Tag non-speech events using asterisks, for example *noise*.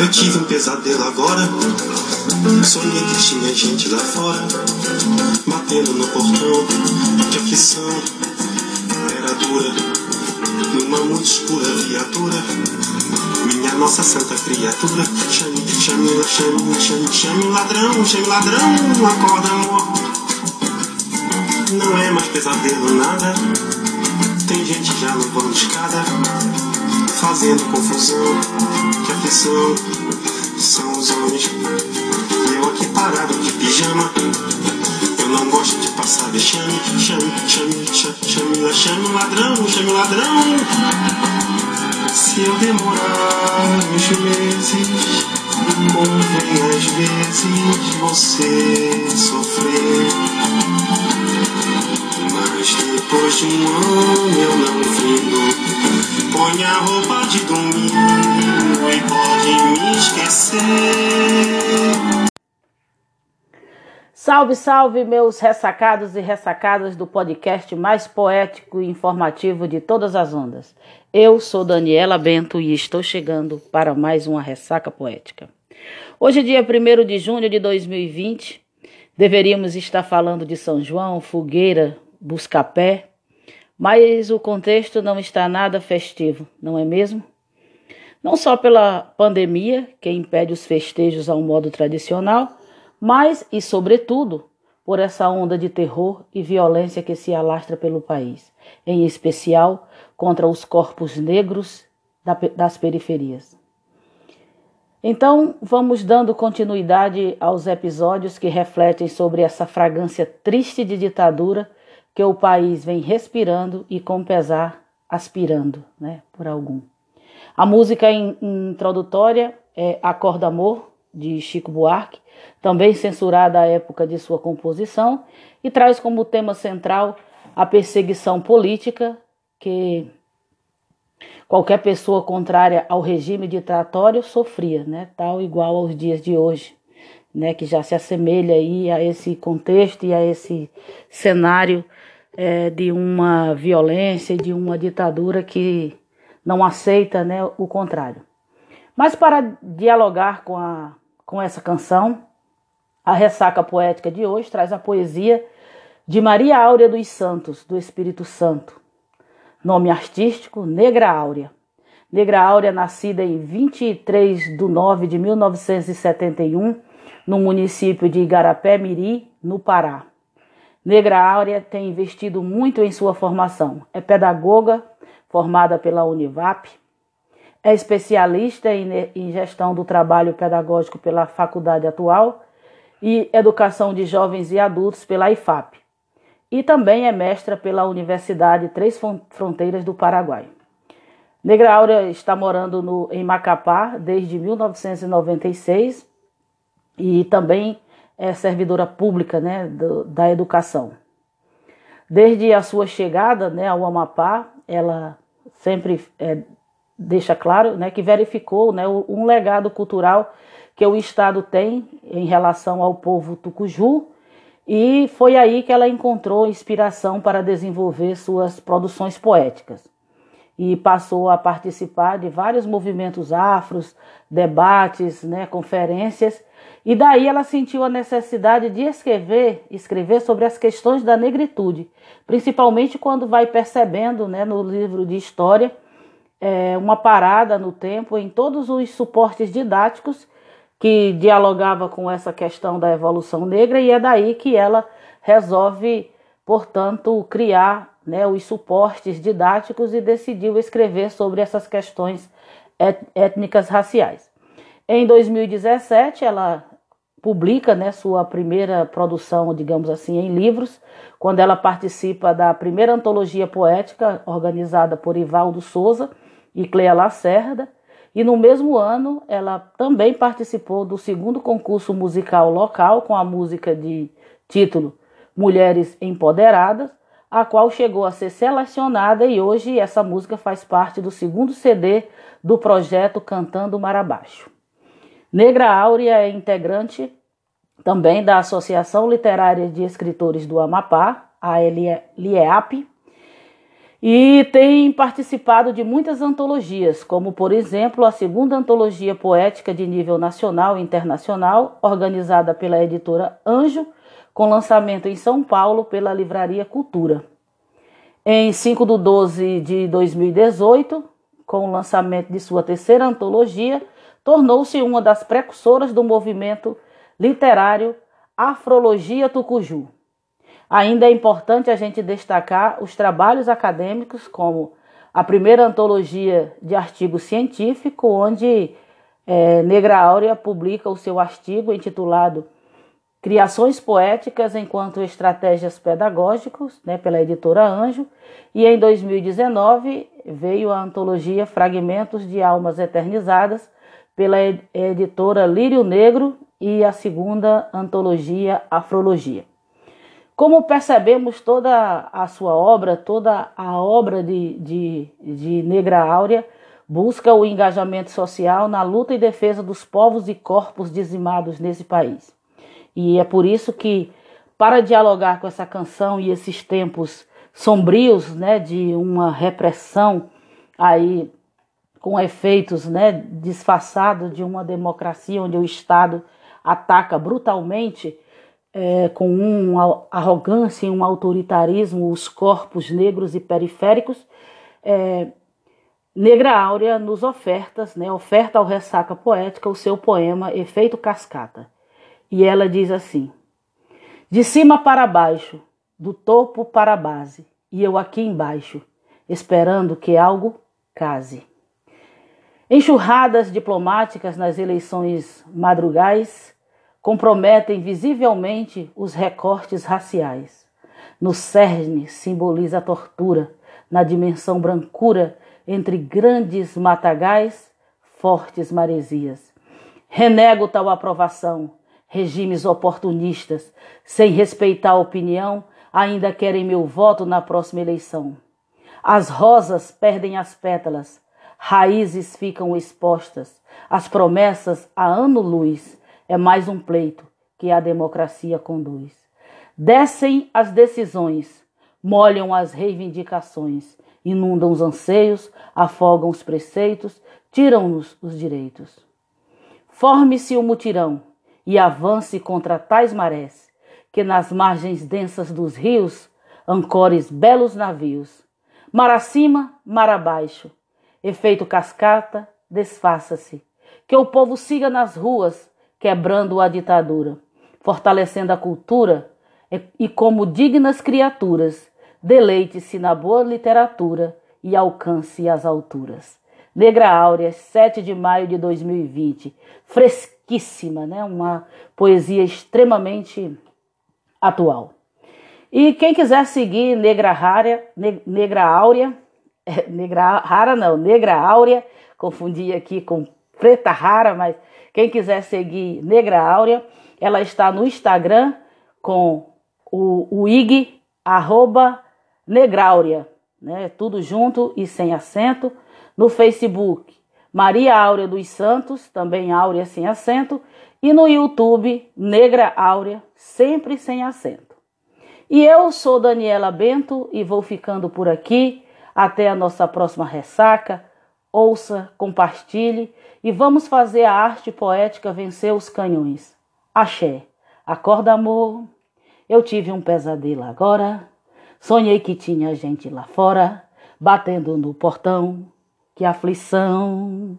Eu tive um pesadelo agora. Sonhei que tinha gente lá fora, batendo no portão. Que aflição era dura, numa muito escura viatura. Minha nossa santa criatura, chame, chame, chame, chame, chame ladrão, chame ladrão, acorda amor. Não é mais pesadelo nada. Tem gente já no vão de escada, fazendo confusão. Que aflição são os homens. Eu aqui parado de pijama. Eu não gosto de passar vexame. Chame, chame, chame, chame, chame ladrão, chame ladrão. Se eu demorar uns meses, convém às vezes você sofrer. Mas depois de um ano eu não findo. Põe a roupa de domingo e pode me esquecer. Salve, salve, meus ressacados e ressacadas do podcast mais poético e informativo de todas as ondas. Eu sou Daniela Bento e estou chegando para mais uma ressaca poética. Hoje, dia 1 de junho de 2020, deveríamos estar falando de São João, fogueira, buscapé, mas o contexto não está nada festivo, não é mesmo? Não só pela pandemia, que impede os festejos ao modo tradicional, mas e sobretudo por essa onda de terror e violência que se alastra pelo país, em especial contra os corpos negros das periferias. Então, vamos dando continuidade aos episódios que refletem sobre essa fragrância triste de ditadura que o país vem respirando e com pesar aspirando, né, por algum. A música introdutória é Acorda Amor, de Chico Buarque, também censurada à época de sua composição, e traz como tema central a perseguição política que qualquer pessoa contrária ao regime ditatório sofria, né, tal igual aos dias de hoje, né, que já se assemelha aí a esse contexto e a esse cenário é, de uma violência, de uma ditadura que não aceita né, o contrário. Mas para dialogar com, a, com essa canção, a ressaca poética de hoje traz a poesia de Maria Áurea dos Santos, do Espírito Santo. Nome artístico, Negra Áurea. Negra Áurea, nascida em 23 de 9 de 1971, no município de Igarapé Miri, no Pará. Negra Áurea tem investido muito em sua formação. É pedagoga, formada pela Univap, é especialista em gestão do trabalho pedagógico pela Faculdade Atual e Educação de Jovens e Adultos pela IFAP. E também é mestra pela Universidade Três Fronteiras do Paraguai. Negra Áurea está morando no, em Macapá desde 1996 e também é servidora pública né, do, da educação. Desde a sua chegada né, ao Amapá, ela sempre é, deixa claro né, que verificou né, um legado cultural que o Estado tem em relação ao povo tucuju, e foi aí que ela encontrou inspiração para desenvolver suas produções poéticas. E passou a participar de vários movimentos afros, debates, né, conferências, e daí ela sentiu a necessidade de escrever, escrever sobre as questões da negritude, principalmente quando vai percebendo, né, no livro de história, é, uma parada no tempo em todos os suportes didáticos que dialogava com essa questão da evolução negra e é daí que ela resolve, portanto, criar né, os suportes didáticos e decidiu escrever sobre essas questões étnicas raciais. Em 2017, ela publica né, sua primeira produção, digamos assim, em livros, quando ela participa da primeira antologia poética organizada por Ivaldo Souza e Cleia Lacerda, e no mesmo ano ela também participou do segundo concurso musical local com a música de título Mulheres Empoderadas, a qual chegou a ser selecionada e hoje essa música faz parte do segundo CD do projeto Cantando Mar Abaixo. Negra Áurea é integrante também da Associação Literária de Escritores do Amapá, a LIEAP, e tem participado de muitas antologias, como por exemplo a segunda antologia poética de nível nacional e internacional, organizada pela editora Anjo, com lançamento em São Paulo pela Livraria Cultura. Em 5 de 12 de 2018, com o lançamento de sua terceira antologia, tornou-se uma das precursoras do movimento literário Afrologia Tucuju. Ainda é importante a gente destacar os trabalhos acadêmicos, como a primeira antologia de artigo científico, onde é, Negra Áurea publica o seu artigo intitulado Criações Poéticas enquanto Estratégias Pedagógicas, né, pela editora Anjo, e em 2019 veio a antologia Fragmentos de Almas Eternizadas, pela editora Lírio Negro, e a segunda antologia Afrologia. Como percebemos toda a sua obra, toda a obra de, de, de Negra Áurea, busca o engajamento social na luta e defesa dos povos e corpos dizimados nesse país. E é por isso que, para dialogar com essa canção e esses tempos sombrios né, de uma repressão aí com efeitos né, disfarçados de uma democracia onde o Estado ataca brutalmente é, com uma arrogância e um autoritarismo os corpos negros e periféricos, é, Negra Áurea nos ofertas, né, oferta ao Ressaca Poética o seu poema Efeito Cascata. E ela diz assim: De cima para baixo, do topo para a base, e eu aqui embaixo, esperando que algo case. Enxurradas diplomáticas nas eleições madrugais, comprometem visivelmente os recortes raciais. No cerne simboliza a tortura, na dimensão brancura entre grandes matagais, fortes maresias. Renego tal aprovação. Regimes oportunistas, sem respeitar a opinião, ainda querem meu voto na próxima eleição. As rosas perdem as pétalas, raízes ficam expostas, as promessas a ano-luz é mais um pleito que a democracia conduz. Descem as decisões, molham as reivindicações, inundam os anseios, afogam os preceitos, tiram-nos os direitos. Forme-se o mutirão e avance contra tais marés, que nas margens densas dos rios ancores belos navios. Mar acima, mar abaixo, efeito cascata, desfaça-se, que o povo siga nas ruas quebrando a ditadura, fortalecendo a cultura e, como dignas criaturas, deleite-se na boa literatura e alcance as alturas. Negra Áurea, 7 de maio de 2020, fresquíssima, né? Uma poesia extremamente atual. E quem quiser seguir Negra Rara, Negra Áurea, *laughs* Negra Rara não, Negra Áurea, confundi aqui com Preta Rara, mas quem quiser seguir Negra Áurea, ela está no Instagram com o, o IG, arroba Negraurea, né? Tudo junto e sem acento. No Facebook, Maria Áurea dos Santos, também Áurea sem acento. E no YouTube, Negra Áurea, sempre sem acento. E eu sou Daniela Bento e vou ficando por aqui. Até a nossa próxima ressaca. Ouça, compartilhe e vamos fazer a arte poética vencer os canhões. Axé, acorda amor, eu tive um pesadelo agora. Sonhei que tinha gente lá fora, batendo no portão. Que aflição!